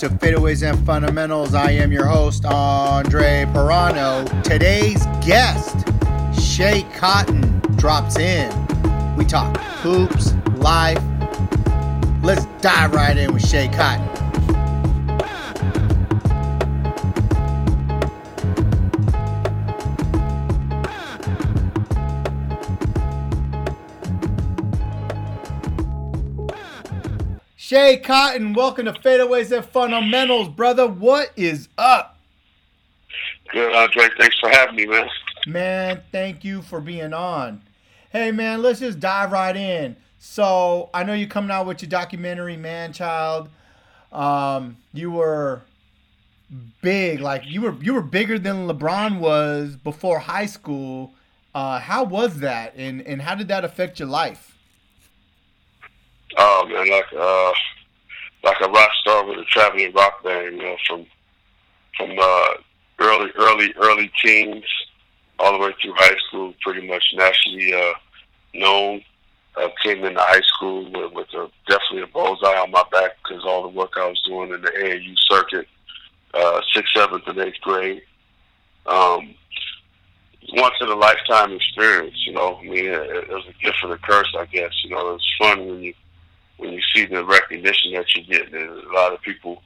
to Fadeaways and Fundamentals. I am your host, Andre Pirano. Today's guest, Schea Cotton, drops in. We talk hoops, life. Let's dive right in with Schea Cotton. Schea Cotton, welcome to Fadeaways and Fundamentals, brother. What is up? Good, Andre. Thanks for having me, man. Man, thank you for being on. Hey, man, let's just dive right in. So, I know you're coming out with your documentary, Man Child. Um, you were big, like you were you were bigger than LeBron was before high school. Uh, how was that, and and how did that affect your life? Oh man, like uh, like a rock star with a traveling rock band, you know, from from uh, early early early teens all the way through high school, pretty much nationally uh, known. Uh, came into high school with, with a, definitely a bullseye on my back because all the work I was doing in the AAU circuit, uh, sixth, seventh, and eighth grade. Um, once in a lifetime experience, you know. I mean, it, it was a gift and a curse, I guess. You know, it's fun when you when you see the recognition that you get, there's a lot of people,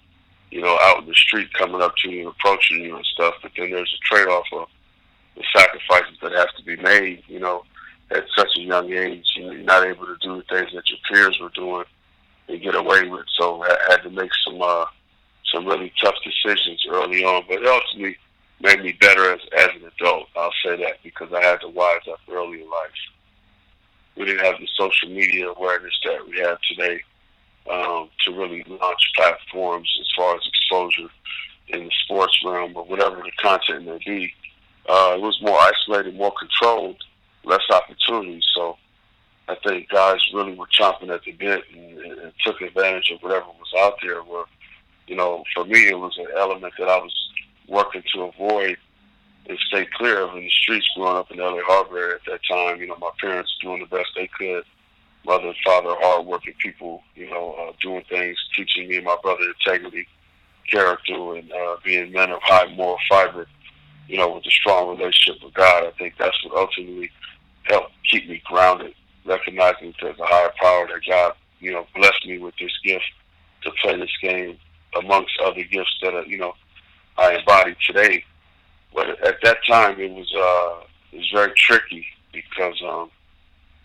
you know, out in the street coming up to you and approaching you and stuff. But then there's a trade-off of the sacrifices that have to be made, you know, at such a young age. You're not able to do the things that your peers were doing and get away with. So I had to make some uh, some really tough decisions early on, but it ultimately made me better as, as an adult. I'll say that because I had to wise up early in life we didn't have the social media awareness that we have today um, to really launch platforms as far as exposure in the sports realm or whatever the content may be. Uh, it was more isolated, more controlled, less opportunities. So I think guys really were chomping at the bit and, and took advantage of whatever was out there. Where, you know, for me, it was an element that I was working to avoid and stay clear of in the streets growing up in LA Harbor at that time. You know, my parents doing the best they could. Mother and father, hardworking people, you know, uh, doing things, teaching me and my brother integrity, character, and uh, being men of high moral fiber, you know, with a strong relationship with God. I think that's what ultimately helped keep me grounded, recognizing there's a higher power that God, you know, blessed me with this gift to play this game amongst other gifts that, are, you know, I embody today but at that time, it was uh, it was very tricky because um,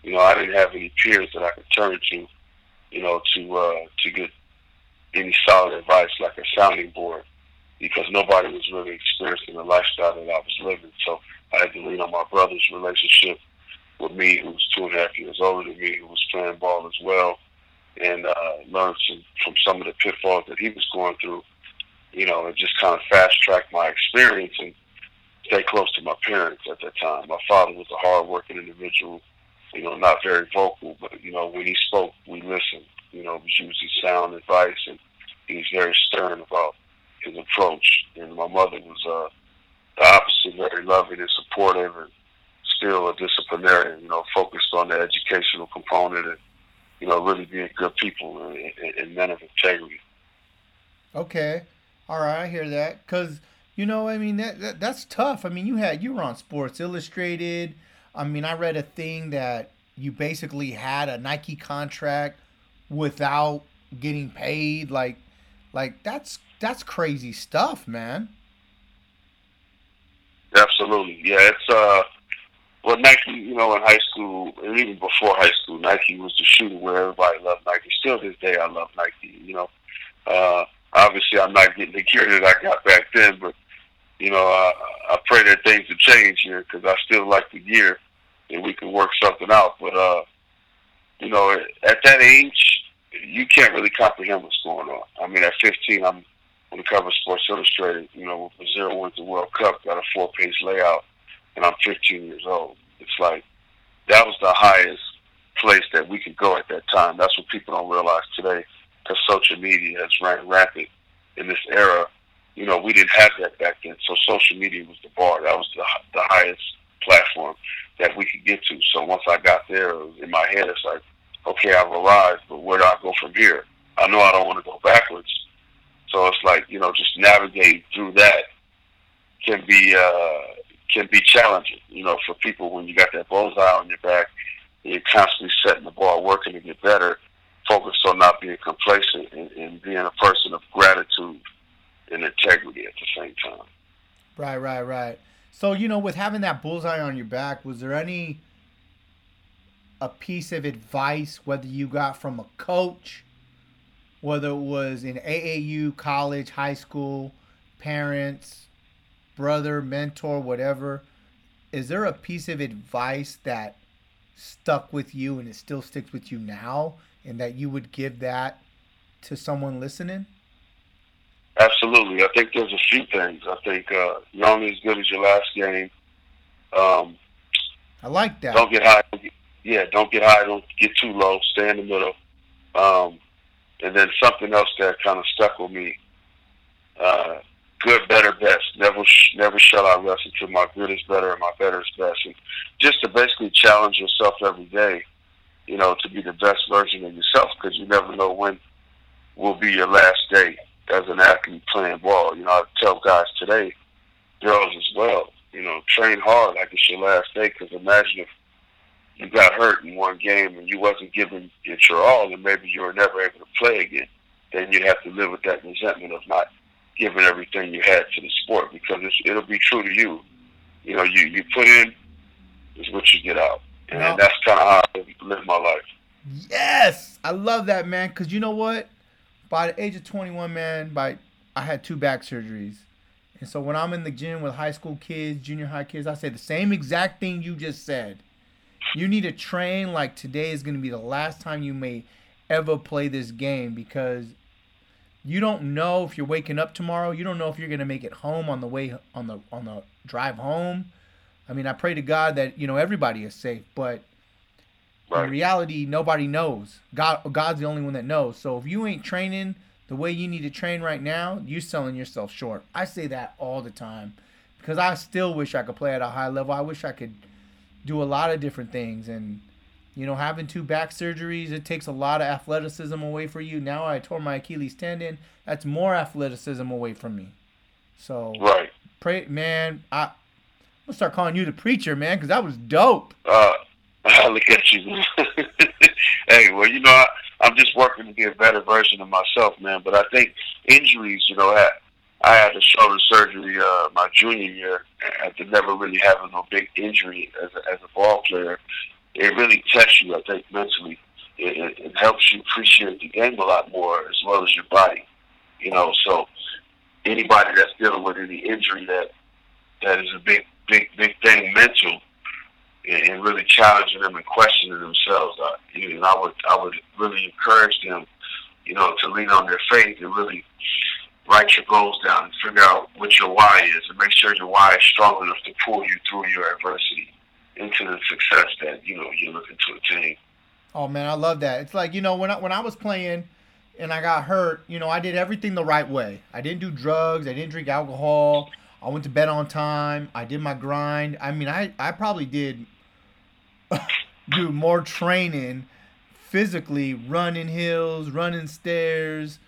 you know I didn't have any peers that I could turn to, you know, to uh, to get any solid advice like a sounding board because nobody was really experiencing the lifestyle that I was living. So I had to lean on my brother's relationship with me, who was two and a half years older than me, who was playing ball as well, and uh, learn some, from some of the pitfalls that he was going through. You know, it just kind of fast tracked my experience and stay close to my parents at that time. My father was a hardworking individual, you know, not very vocal, but you know, when he spoke, we listened. You know, it was usually sound advice, and he was very stern about his approach. And my mother was uh, the opposite, very loving and supportive, and still a disciplinarian. You know, focused on the educational component and you know, really being good people and, and, and men of integrity. Okay, all right, I hear that because you know, I mean that, that that's tough. I mean, you had you were on Sports Illustrated. I mean, I read a thing that you basically had a Nike contract without getting paid. Like, like that's that's crazy stuff, man. Absolutely, yeah. It's uh, well, Nike, you know, in high school and even before high school, Nike was the shoe where everybody loved Nike. Still this day, I love Nike. You know, uh, obviously, I'm not getting the gear that I got back then, but you know, I, I pray that things will change here because I still like the gear and we can work something out. But, uh, you know, at that age, you can't really comprehend what's going on. I mean, at 15, I'm on the cover of Sports Illustrated, you know, with Brazil wins the World Cup, got a four page layout, and I'm 15 years old. It's like that was the highest place that we could go at that time. That's what people don't realize today because social media has ran rapid in this era you know, we didn't have that back then. So social media was the bar. That was the, the highest platform that we could get to. So once I got there, in my head, it's like, okay, I've arrived, but where do I go from here? I know I don't want to go backwards. So it's like, you know, just navigating through that can be uh, can be challenging. You know, for people when you got that bullseye on your back, you're constantly setting the bar, working to get better, focused on not being complacent and, and being a person of gratitude and integrity at the same time. Right, right, right. So you know, with having that bullseye on your back, was there any a piece of advice whether you got from a coach, whether it was in AAU, college, high school, parents, brother, mentor, whatever? Is there a piece of advice that stuck with you and it still sticks with you now, and that you would give that to someone listening? Absolutely. I think there's a few things. I think uh, you're only as good as your last game. Um, I like that. Don't get high. Yeah, don't get high. Don't get too low. Stay in the middle. Um, and then something else that kind of stuck with me. Uh, good, better, best. Never, never shall I rest until my good is better and my better is best. And just to basically challenge yourself every day, you know, to be the best version of yourself because you never know when will be your last day as an athlete playing ball. You know, I tell guys today, girls as well, you know, train hard like it's your last day because imagine if you got hurt in one game and you wasn't giving it your all and maybe you were never able to play again, then you'd have to live with that resentment of not giving everything you had to the sport because it's, it'll be true to you. You know, you, you put in is what you get out. And no. that's kind of how I live my life. Yes, I love that, man. Because you know what? By the age of 21, man, by I had two back surgeries. And so when I'm in the gym with high school kids, junior high kids, I say the same exact thing you just said. You need to train like today is going to be the last time you may ever play this game because you don't know if you're waking up tomorrow. You don't know if you're going to make it home on the way on the on the drive home. I mean, I pray to God that, you know, everybody is safe, but Right. In reality, nobody knows. God, God's the only one that knows. So if you ain't training the way you need to train right now, you're selling yourself short. I say that all the time because I still wish I could play at a high level. I wish I could do a lot of different things. And, you know, having two back surgeries, it takes a lot of athleticism away from you. Now I tore my Achilles tendon. That's more athleticism away from me. So, right. Pray, man, I, I'm going to start calling you the preacher, man, because that was dope. Uh, look at you. hey, well, you know, I, I'm just working to be a better version of myself, man. But I think injuries, you know, I, I had a shoulder surgery uh, my junior year after never really having no big injury as a, as a ball player. It really tests you, I think, mentally. It, it, it helps you appreciate the game a lot more as well as your body. You know, so anybody that's dealing with any injury that that is a big, big, big thing mental and, really challenging them and questioning themselves. Uh, and I would I would really encourage them, you know, to lean on their faith and really write your goals down and figure out what your why is and make sure your why is strong enough to pull you through your adversity into the success that you know you're looking to attain. Oh man, I love that. It's like you know when I when I was playing and I got hurt, you know, I did everything the right way. I didn't do drugs. I didn't drink alcohol. I went to bed on time. I did my grind. I mean, I, I probably did do more training physically, running hills, running stairs,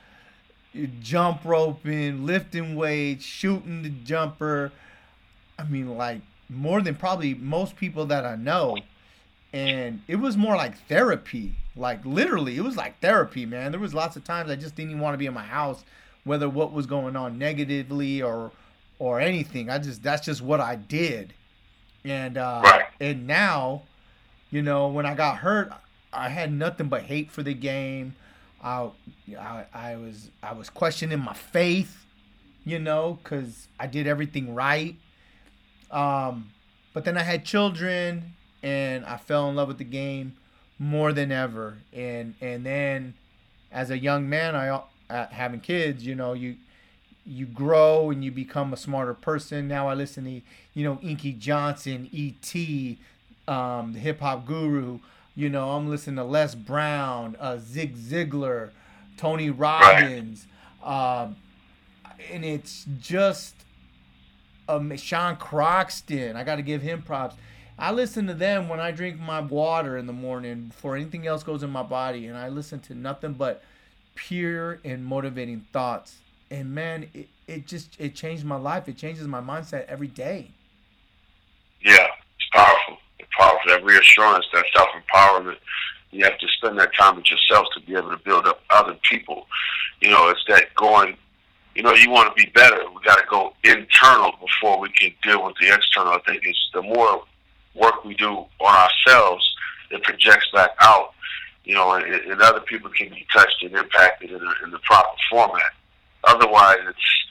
jump roping, lifting weights, shooting the jumper. I mean, like more than probably most people that I know. And it was more like therapy. Like literally, it was like therapy, man. There was lots of times I just didn't even want to be in my house, whether what was going on negatively or or anything. I just that's just what I did. And uh right. and now, you know, when I got hurt, I had nothing but hate for the game. I I, I was I was questioning my faith, you know, cuz I did everything right. Um but then I had children and I fell in love with the game more than ever. And and then as a young man, I uh, having kids, you know, you you grow and you become a smarter person. Now I listen to you know Inky Johnson, E.T., um, the hip hop guru. You know I'm listening to Les Brown, uh, Zig Ziglar, Tony Robbins, um, and it's just um, Sean Croxton. I got to give him props. I listen to them when I drink my water in the morning before anything else goes in my body, and I listen to nothing but pure and motivating thoughts and man, it, it just it changed my life. It changes my mindset every day. Yeah, it's powerful. It's powerful. That reassurance, that self empowerment. You have to spend that time with yourself to be able to build up other people. You know, it's that going. You know, you want to be better. We got to go internal before we can deal with the external. I think it's the more work we do on ourselves, it projects back out. You know, and, and other people can be touched and impacted in, a, in the proper format. Otherwise, it's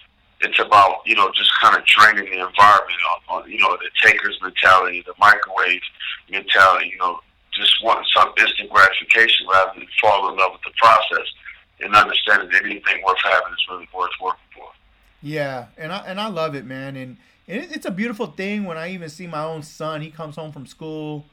it's about you know just kind of draining the environment on, on you know the taker's mentality, the microwave mentality. You know, just wanting some instant gratification rather than fall in love with the process and understanding that anything worth having is really worth working for. Yeah, and I and I love it, man. And, and it's a beautiful thing when I even see my own son. He comes home from school.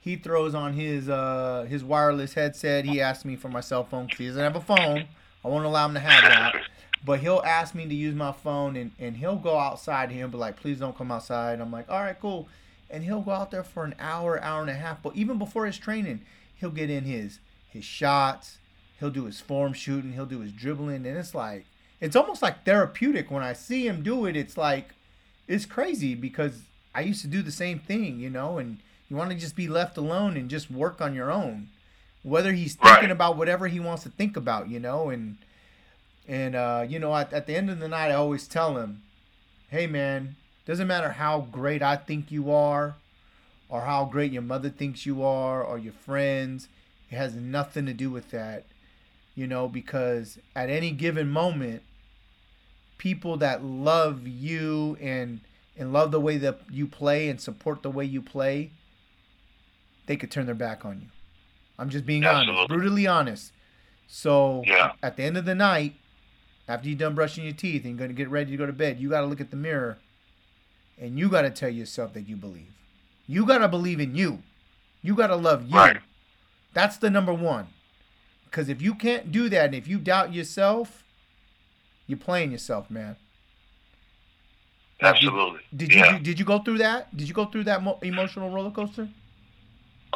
He throws on his uh, his wireless headset. He asks me for my cell phone because he doesn't have a phone. I won't allow him to have that. But he'll ask me to use my phone and, and he'll go outside and he'll be like, please don't come outside. I'm like, all right, cool. And he'll go out there for an hour, hour and a half. But even before his training, he'll get in his his shots. He'll do his form shooting. He'll do his dribbling. And it's like, it's almost like therapeutic when I see him do it. It's like, it's crazy because I used to do the same thing, you know, and you want to just be left alone and just work on your own. Whether he's thinking right. about whatever he wants to think about, you know, and and uh, you know, at, at the end of the night, I always tell him, "Hey, man, doesn't matter how great I think you are, or how great your mother thinks you are, or your friends. It has nothing to do with that, you know, because at any given moment, people that love you and and love the way that you play and support the way you play, they could turn their back on you. I'm just being Absolutely. honest, brutally honest. So yeah. at the end of the night, after you're done brushing your teeth and you're going to get ready to go to bed, you got to look at the mirror and you got to tell yourself that you believe. You got to believe in you. You got to love you. Right. That's the number one. Because if you can't do that and if you doubt yourself, you're playing yourself, man. Absolutely. Did, did yeah. you did you go through that? Did you go through that mo- emotional roller coaster?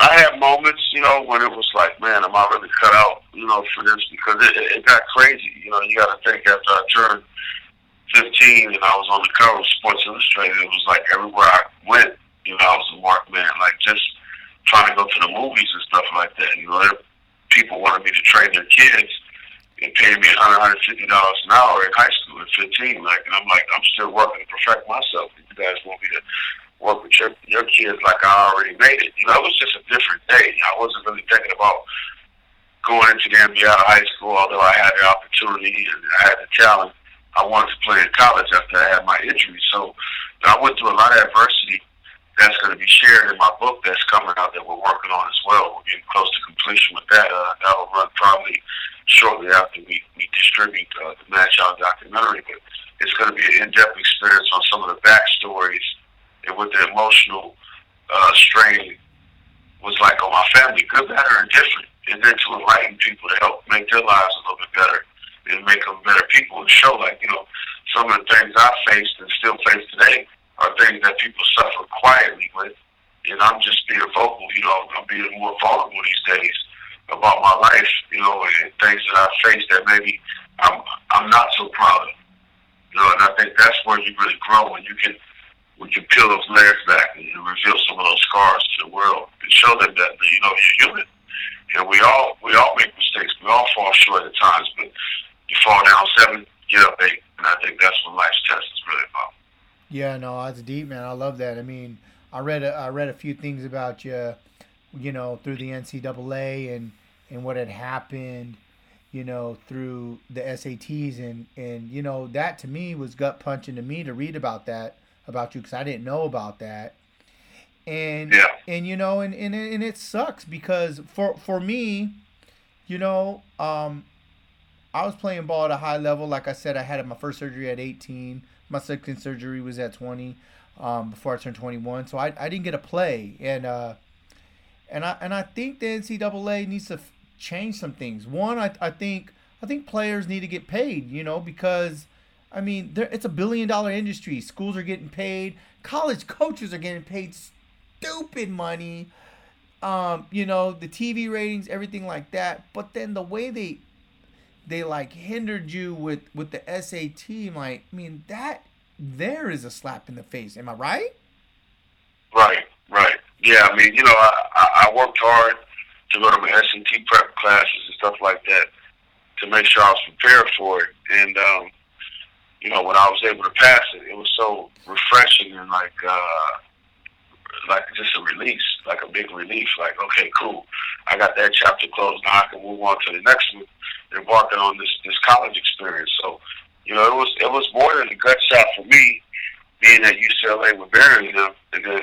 I had moments, you know, when it was like, man, am I really cut out, you know, for this? Because it, it got crazy. You know, you got to think after I turned 15 and I was on the cover of Sports Illustrated, it was like everywhere I went, you know, I was a mark man. Like just trying to go to the movies and stuff like that. You know, people wanted me to train their kids and pay me $100, $150 an hour in high school at 15. Like, and I'm like, I'm still working to perfect myself. You guys want me to work with your your kids like I already made it. You know, it was just a different day. I wasn't really thinking about going into the NBA out of high school, although I had the opportunity and I had the talent. I wanted to play in college after I had my injury. So I went through a lot of adversity that's going to be shared in my book that's coming out that we're working on as well. We're getting close to completion with that. Uh, that will run probably shortly after we, we distribute uh, the Match Out documentary. But it's going to be an in-depth experience on some of the backstories and what the emotional uh, strain was like on my family, good, better, and different. And then to enlighten people to help make their lives a little bit better and make them better people and show like, you know, some of the things I faced and still face today are things that people suffer quietly with. And I'm just being vocal, you know, I'm being more vulnerable these days about my life, you know, and things that I faced that maybe I'm I'm not so proud of. You know, and I think that's where you really grow when you can we can peel those layers back and reveal some of those scars to the world and show them that you know you're human. And we all we all make mistakes. We all fall short at times, but you fall down seven, get up eight, and I think that's what life's test is really about. Yeah, no, that's deep, man. I love that. I mean, I read a, I read a few things about you, you know, through the NCAA and and what had happened, you know, through the SATs and and you know that to me was gut punching to me to read about that about you because I didn't know about that. And yeah. and you know and, and and it sucks because for for me, you know, um, I was playing ball at a high level. Like I said, I had my first surgery at 18. My second surgery was at 20, um, before I turned 21. So I, I didn't get to play, and uh, and I and I think the NCAA needs to f- change some things. One, I, I think I think players need to get paid. You know, because I mean, it's a billion dollar industry. Schools are getting paid. College coaches are getting paid stupid money. Um, you know, the TV ratings, everything like that. But then the way they they like hindered you with with the SAT. Like, I mean, that there is a slap in the face. Am I right? Right, right. Yeah, I mean, you know, I, I, worked hard to go to my SAT prep classes and stuff like that to make sure I was prepared for it. And um, you know, when I was able to pass it, it was so refreshing and like uh, like just a release, like a big relief. Like, okay, cool, I got that chapter closed. Now I can move on to the next one, embarking on this this college experience. So, you know, it was it was more than a gut shot for me being at UCLA with Barry and them, and then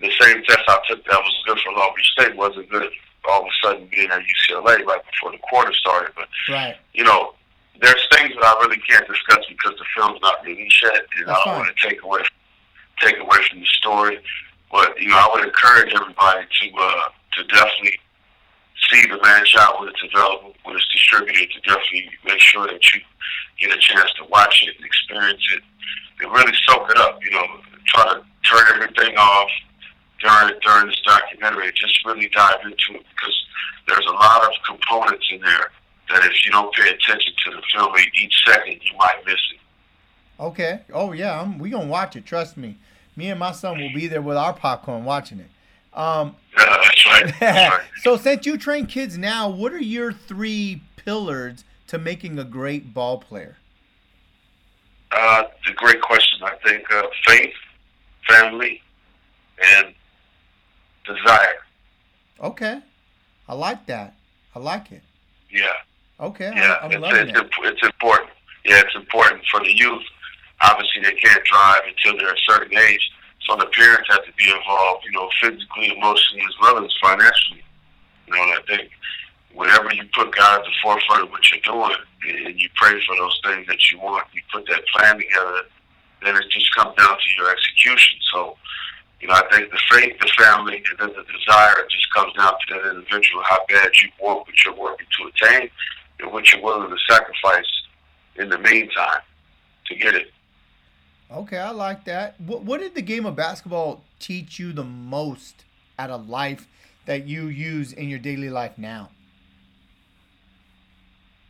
the same test I took that was good for Long Beach State wasn't good all of a sudden being at UCLA right before the quarter started. But right. you know, there's things that I really can't discuss because the film's not released yet, and That's I don't want to take away take away from the story. But you know, I would encourage everybody to uh, to definitely see the Man Child when it's available, when it's distributed, to definitely make sure that you get a chance to watch it and experience it, and really soak it up. You know, try to turn everything off during during this documentary. Just really dive into it because there's a lot of components in there that if you don't pay attention to the film each second, you might miss it. Okay. Oh yeah, I'm, we gonna watch it. Trust me. Me and my son will be there with our popcorn watching it. Um, yeah, that's right. That's right. so since you train kids now, what are your three pillars to making a great ball player? Uh, it's a great question. I think uh, faith, family, and desire. Okay, I like that. I like it. Yeah. Okay. Yeah, I'm, it's, loving it's, it. it's important. Yeah, it's important for the youth. Obviously, they can't drive until they're a certain age, so the parents have to be involved. You know, physically, emotionally, as well as financially. You know, and I think whenever you put God at the forefront of what you're doing, and you pray for those things that you want, you put that plan together, then it just comes down to your execution. So you know, I think the faith, the family, and then the desire just comes down to that individual, how bad you want what you're working to attain and what you're willing to sacrifice in the meantime to get it. Okay, I like that. What, what did the game of basketball teach you the most out of life that you use in your daily life now?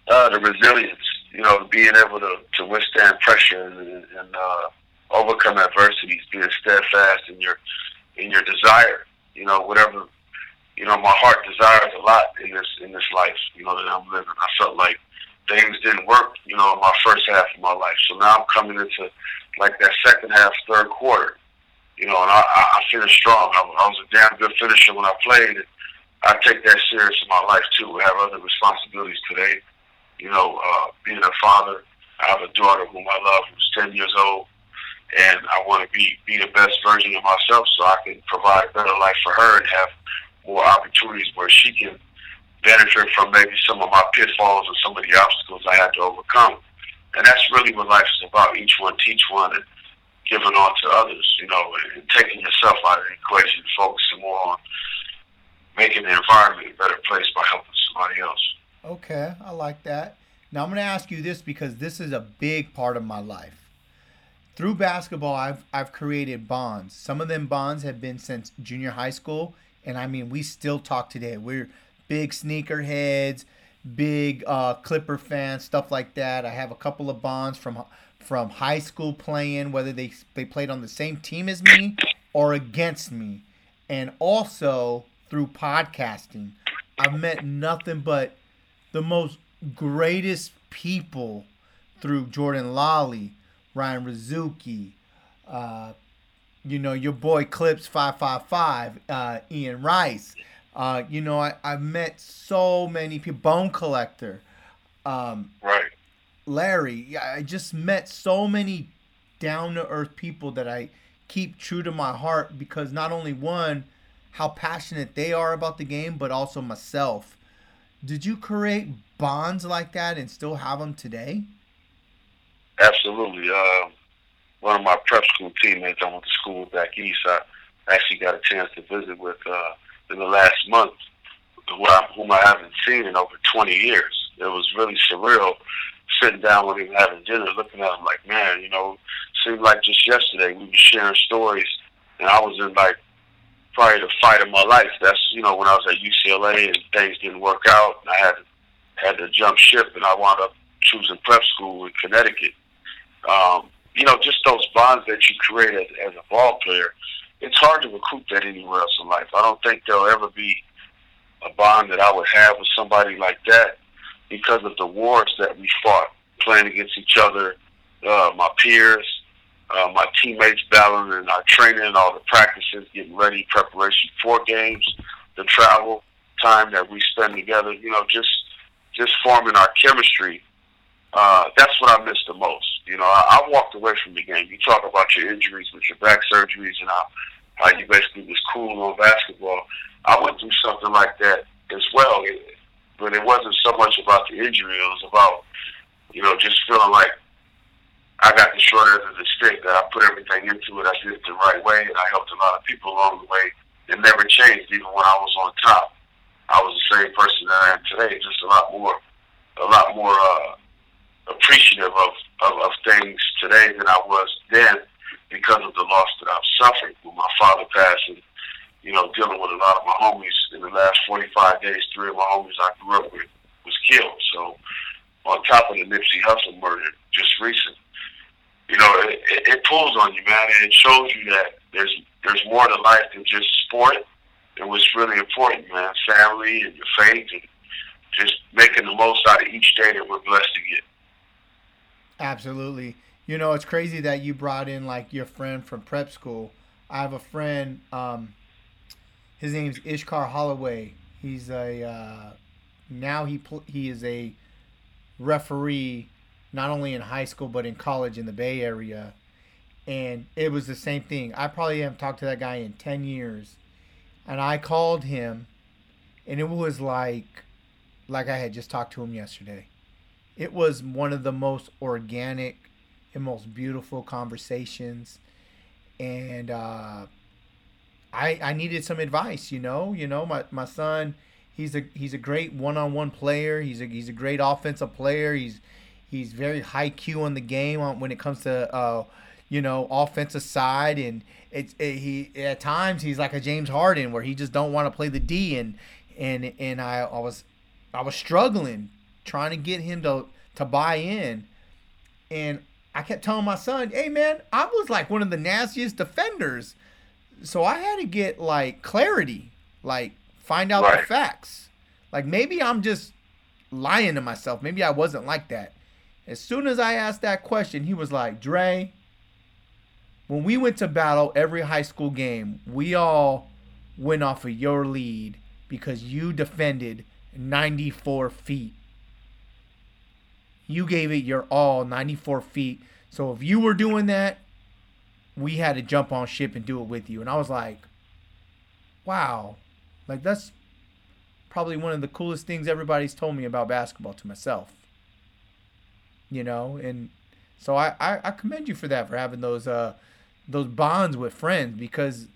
Uh, the resilience, you know, being able to, to withstand pressure and, and uh, overcome adversities, being steadfast in your in your desire. You know, whatever you know, my heart desires a lot in this in this life. You know that I'm living. I felt like things didn't work. You know, in my first half of my life. So now I'm coming into like that second half, third quarter. You know, and I, I finished strong. I, I was a damn good finisher when I played. I take that serious in my life too. I have other responsibilities today. You know, uh, being a father. I have a daughter whom I love who's 10 years old and I want to be be the best version of myself so I can provide a better life for her and have more opportunities where she can benefit from maybe some of my pitfalls and some of the obstacles I had to overcome. And that's really what life is about. Each one teach one and giving on to others, you know, and taking yourself out of the equation, focusing more on making the environment a better place by helping somebody else. Okay, I like that. Now I'm going to ask you this because this is a big part of my life through basketball, I've I've created bonds. Some of them bonds have been since junior high school, and I mean we still talk today. We're big sneaker heads, big uh, Clipper fans, stuff like that. I have a couple of bonds from from high school playing, whether they they played on the same team as me or against me, and also through podcasting, I've met nothing but the most greatest people through Jordan Lolly Ryan Rizuki, uh, you know, your boy Clips 555, uh, Ian Rice. Uh, you know, I, I've met so many people, Bone Collector. Um, right. Larry. I just met so many down to earth people that I keep true to my heart because not only one, how passionate they are about the game, but also myself. Did you create bonds like that and still have them today? Absolutely. Uh, one of my prep school teammates I went to school back east, I actually got a chance to visit with uh, in the last month, whom I haven't seen in over 20 years. It was really surreal sitting down with him having dinner, looking at him like, man, you know, seemed like just yesterday we were sharing stories, and I was in like probably the fight of my life. That's you know when I was at UCLA and things didn't work out, and I had had to jump ship, and I wound up choosing prep school in Connecticut. Um, you know, just those bonds that you create as, as a ball player, it's hard to recruit that anywhere else in life. I don't think there'll ever be a bond that I would have with somebody like that because of the wars that we fought playing against each other, uh, my peers, uh, my teammates battling in our training, and all the practices, getting ready, preparation for games, the travel time that we spend together. You know, just just forming our chemistry. Uh, that's what I miss the most. You know, I, I walked away from the game. You talk about your injuries with your back surgeries and how how you basically was cool on basketball. I went through something like that as well, it, but it wasn't so much about the injury. It was about you know just feeling like I got the short end of the stick. That I put everything into it. I did it the right way, and I helped a lot of people along the way. It never changed, even when I was on top. I was the same person that I am today, just a lot more, a lot more uh, appreciative of, of of things today than I was then because of the loss that I've suffered with my father passing. You know, dealing with a lot of my homies in the last 45 days. Three of my homies I grew up with was killed. So, on top of the Nipsey Hussle murder just recent, you know, it, it, it pulls on you, man, and it shows you that there's there's more to life than just sport. And what's really important, man, family and your faith, and just making the most out of each day that we're blessed to get. Absolutely. You know, it's crazy that you brought in like your friend from prep school. I have a friend. Um, his name's Ishkar Holloway. He's a uh, now he pl- he is a referee not only in high school but in college in the Bay Area. And it was the same thing. I probably haven't talked to that guy in 10 years. And I called him and it was like like I had just talked to him yesterday. It was one of the most organic and most beautiful conversations and uh, I I needed some advice, you know. You know, my, my son, he's a he's a great one on one player. He's a he's a great offensive player. He's He's very high Q on the game when it comes to uh, you know offensive side, and it's it, he at times he's like a James Harden where he just don't want to play the D, and and and I, I was I was struggling trying to get him to to buy in, and I kept telling my son, "Hey man, I was like one of the nastiest defenders." So I had to get like clarity, like find out right. the facts. Like maybe I'm just lying to myself. Maybe I wasn't like that. As soon as I asked that question, he was like, Dre, when we went to battle every high school game, we all went off of your lead because you defended 94 feet. You gave it your all, 94 feet. So if you were doing that, we had to jump on ship and do it with you. And I was like, wow. Like, that's probably one of the coolest things everybody's told me about basketball to myself you know, and so I, I, I commend you for that for having those uh those bonds with friends because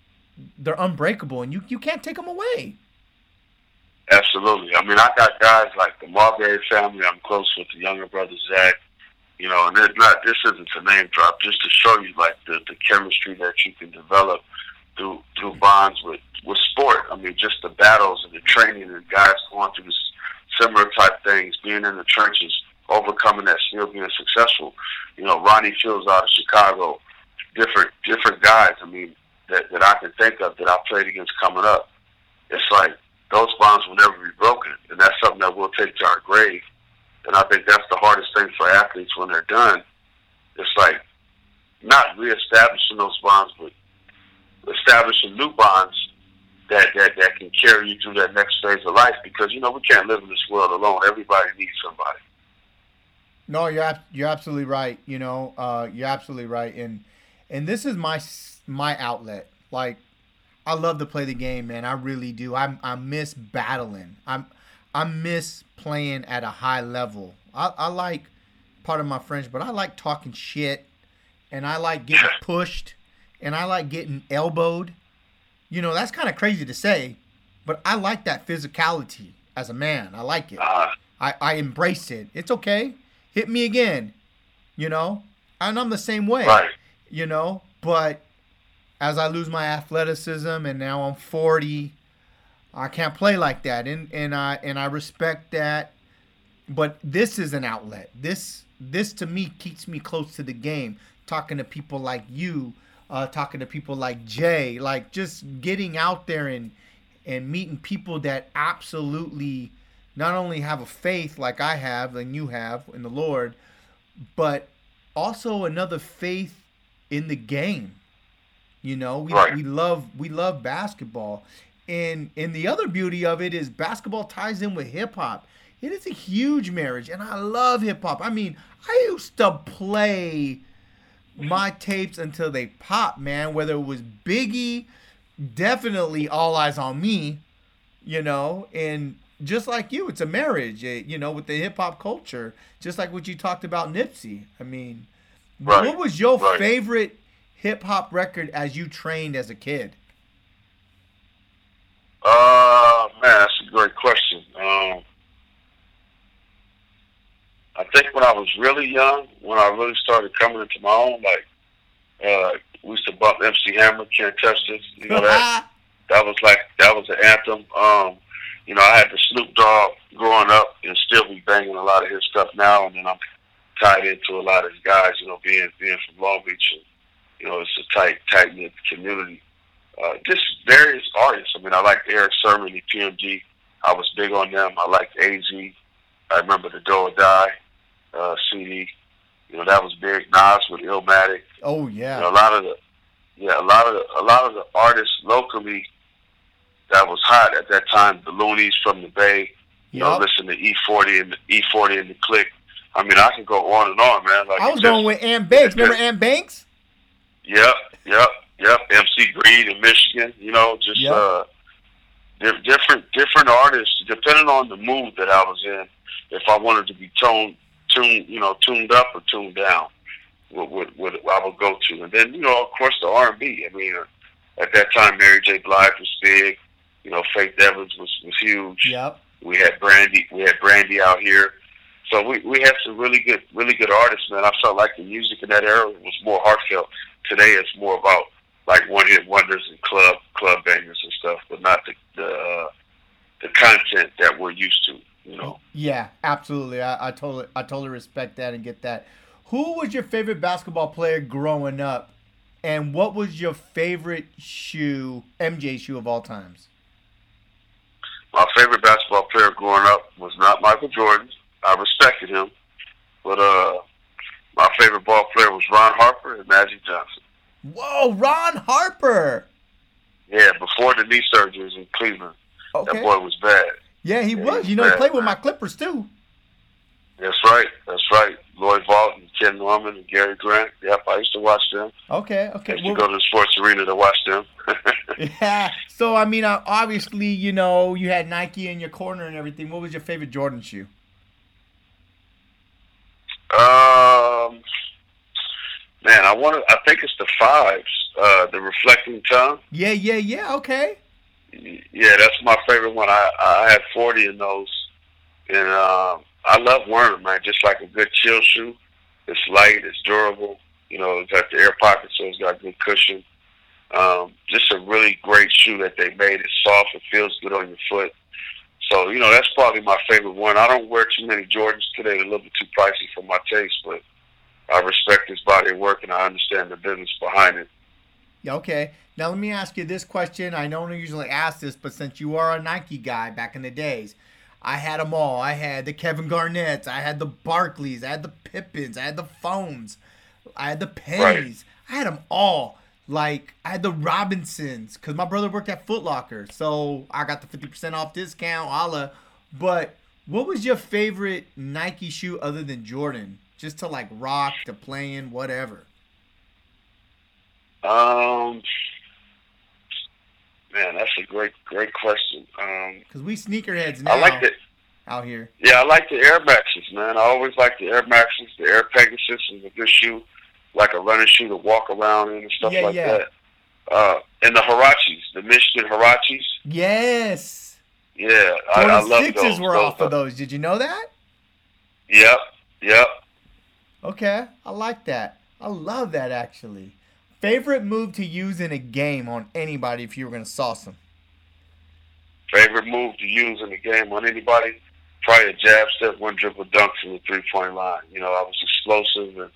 they're unbreakable and you you can't take them away. Absolutely. I mean, I got guys like the Marbury family. I'm close with the younger brother Zach. You know, and it's not. This isn't a name drop, just to show you like the the chemistry that you can develop through through bonds with with sport. I mean, just the battles and the training and guys going through similar type things, being in the trenches overcoming that, still being successful. You know, Ronnie Fields out of Chicago, different different guys. I mean, that that I can think of that I played against coming up. It's like those bonds will never be broken, and that's something that we'll take to our grave. And I think that's the hardest thing for athletes when they're done. It's like not reestablishing those bonds, but establishing new bonds that, that that can carry you through that next phase of life. Because you know we can't live in this world alone. Everybody needs somebody. No, you're you're absolutely right. You know, uh, you're absolutely right, and and this is my my outlet. Like, I love to play the game, man. I really do. I I miss battling. I'm I miss playing at a high level. I, I like part of my French, but I like talking shit, and I like getting pushed, and I like getting elbowed. You know, that's kind of crazy to say, but I like that physicality as a man. I like it. Uh, I, I embrace it. It's okay hit me again, you know? And I'm the same way, right. you know? But as I lose my athleticism and now I'm 40, I can't play like that. And, and I, and I respect that. but this is an outlet. This this to me keeps me close to the game. Talking to people like you, uh, talking to people like Jay, like just getting out there and and meeting people that absolutely not only have a faith like I have and you have in the Lord, but also another faith in the game. You know, we, Right. we love we love basketball. And and the other beauty of it is basketball ties in with hip hop. It is a huge marriage and I love hip hop. I mean, I used to play my tapes until they pop, man, whether it was Biggie, definitely all eyes on me, you know, and just like you, it's a marriage, eh, you know, with the hip hop culture, just like what you talked about Nipsey. I mean, Right, what was your right. favorite hip hop record as you trained as a kid? Uh, man, that's a great question. Um, I think when I was really young, when I really started coming into my own, like, uh, we used to bump MC Hammer, Can't Touch This. You know that? that was like, that was an anthem. Um, you know, I had the Snoop Dogg growing up and still be banging a lot of his stuff now, and then I'm tied into a lot of guys, you know, being, being from Long Beach and, you know, it's a tight, tight knit community uh, just various artists. I mean, I liked Erick Sermon, the EPMD. I was big on them. I liked AZ. I remember the Do or Die uh, CD. You know, that was big. Nas with Illmatic. oh You yeah. know, a lot of the yeah, a lot of the, a lot of the artists locally that was hot at that time. The Luniz from the Bay. You know, listen to E-40 and the E-40 and the Click. I mean, I can go on and on, man. Like I was just- going with Ant Banks. Remember Ant Banks? Yep, yep, yep. MC Breed in Michigan. You know, just Yep. uh, different different artists, depending on the mood that I was in. If I wanted to be toned, tuned, you know, tuned up or tuned down, what would what I would go to, and then you know, of course, the R and B. I mean, uh, at that time, Mary J. Blige was big. You know, Faith Evans was was huge. Yep. We had Brandy. We had Brandy out here. So we we had some really good really good artists, man. I felt like the music in that era was more heartfelt. Today it's more about like one hit wonders and club club bangers and stuff, but not the the uh, the content that we're used to. You know, Yeah, absolutely. I, I totally I totally respect that and get that. Who was your favorite basketball player growing up? And what was your favorite shoe, MJ shoe of all times? my favorite basketball player growing up was not Michael Jordan. I respected him, but uh, my favorite ball player was Ron Harper and Magic Johnson. Whoa, Ron Harper. Yeah, before the knee surgeries in Cleveland, that boy was bad. Yeah, he Yeah, was. he's You know, he bad, played with my Clippers too. That's right. That's right. Loy Vaught, Ken Norman, and Gary Grant. Yep, I used to watch them. Okay, I okay. used to go to the sports arena to watch them. yeah. So I mean, uh, obviously, you know, you had Nike in your corner and everything. What was your favorite Jordan shoe? um, man, I want to. I think it's the fives. Uh, the reflecting tongue. Yeah, yeah, yeah. Okay. Yeah, that's my favorite one. I I had forty in those, and um, I love wearing them, man. Just like a good chill shoe. It's light. It's durable. You know, it's got the air pocket, so it's got good cushion. Um, just a really great shoe that they made. It's soft. It feels good on your foot. So you know, that's probably my favorite one. I don't wear too many Jordans today. They're a little bit too pricey for my taste, but I respect his body of work and I understand the business behind it. Yeah, okay. Now let me ask you this question. I don't usually ask this, but since you are a Nike guy back in the days, I had them all. I had the Kevin Garnett's, I had the Barkleys, I had the Pippens, I had the phones, I had the pennies. I had them all. Like I had the Robinsons because my brother worked at Foot Locker, so I got the fifty percent off discount. Alla, but what was your favorite Nike shoe other than Jordan? Just to like rock, to playing, whatever. Um, man, that's a great, great question. Um, Because we sneakerheads now I like the, out here. yeah, I like the Air Maxes, man. I always like the Air Maxes. The Air Pegasus is a good shoe, like a running shoe to walk around in and stuff Yeah, like yeah. that. Uh, and the Huaraches, the Michigan Huaraches. Yes. Yeah, I, I love sixes were Those off are- of those. Did you know that? Yep, yep. Okay, I like that. I love that actually. Favorite move to use in a game on anybody if you were gonna sauce them? Favorite move to use in a game on anybody? probably a jab step, one dribble dunk from the three point line. You know, I was explosive and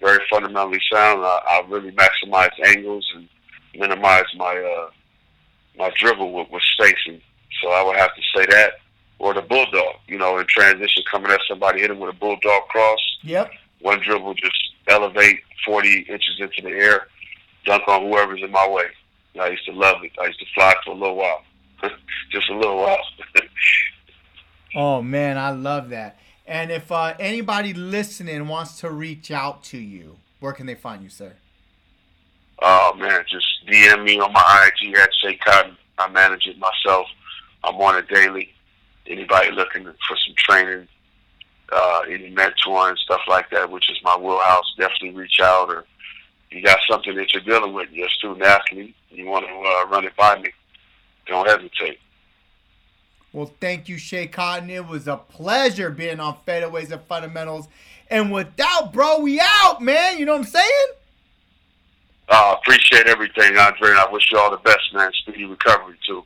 very fundamentally sound. I, I really maximized angles and minimized my uh, my dribble with, with spacing. So I would have to say that. Or the bulldog, you know, in transition, coming at somebody, hitting with a bulldog cross. Yep. One dribble, just elevate 40 inches into the air, dunk on whoever's in my way. I used to love it. I used to fly for a little while, just a little while. oh man, I love that. And if uh, anybody listening wants to reach out to you, where can they find you, sir? Oh man, just DM me on my IG at Schea Cotton. I manage it myself. I'm on it daily. Anybody looking for some training, uh, any mentoring, stuff like that, which is my wheelhouse, definitely reach out. Or you got something that you're dealing with, you're a student athlete, you want to uh, run it by me, don't hesitate. Well, thank you, Schea Cotton. It was a pleasure being on Fadeaways and Fundamentals. And without, bro, we out, man. You know what I'm saying? I uh, appreciate everything, Andre, and I wish you all the best, man. Speedy recovery, too.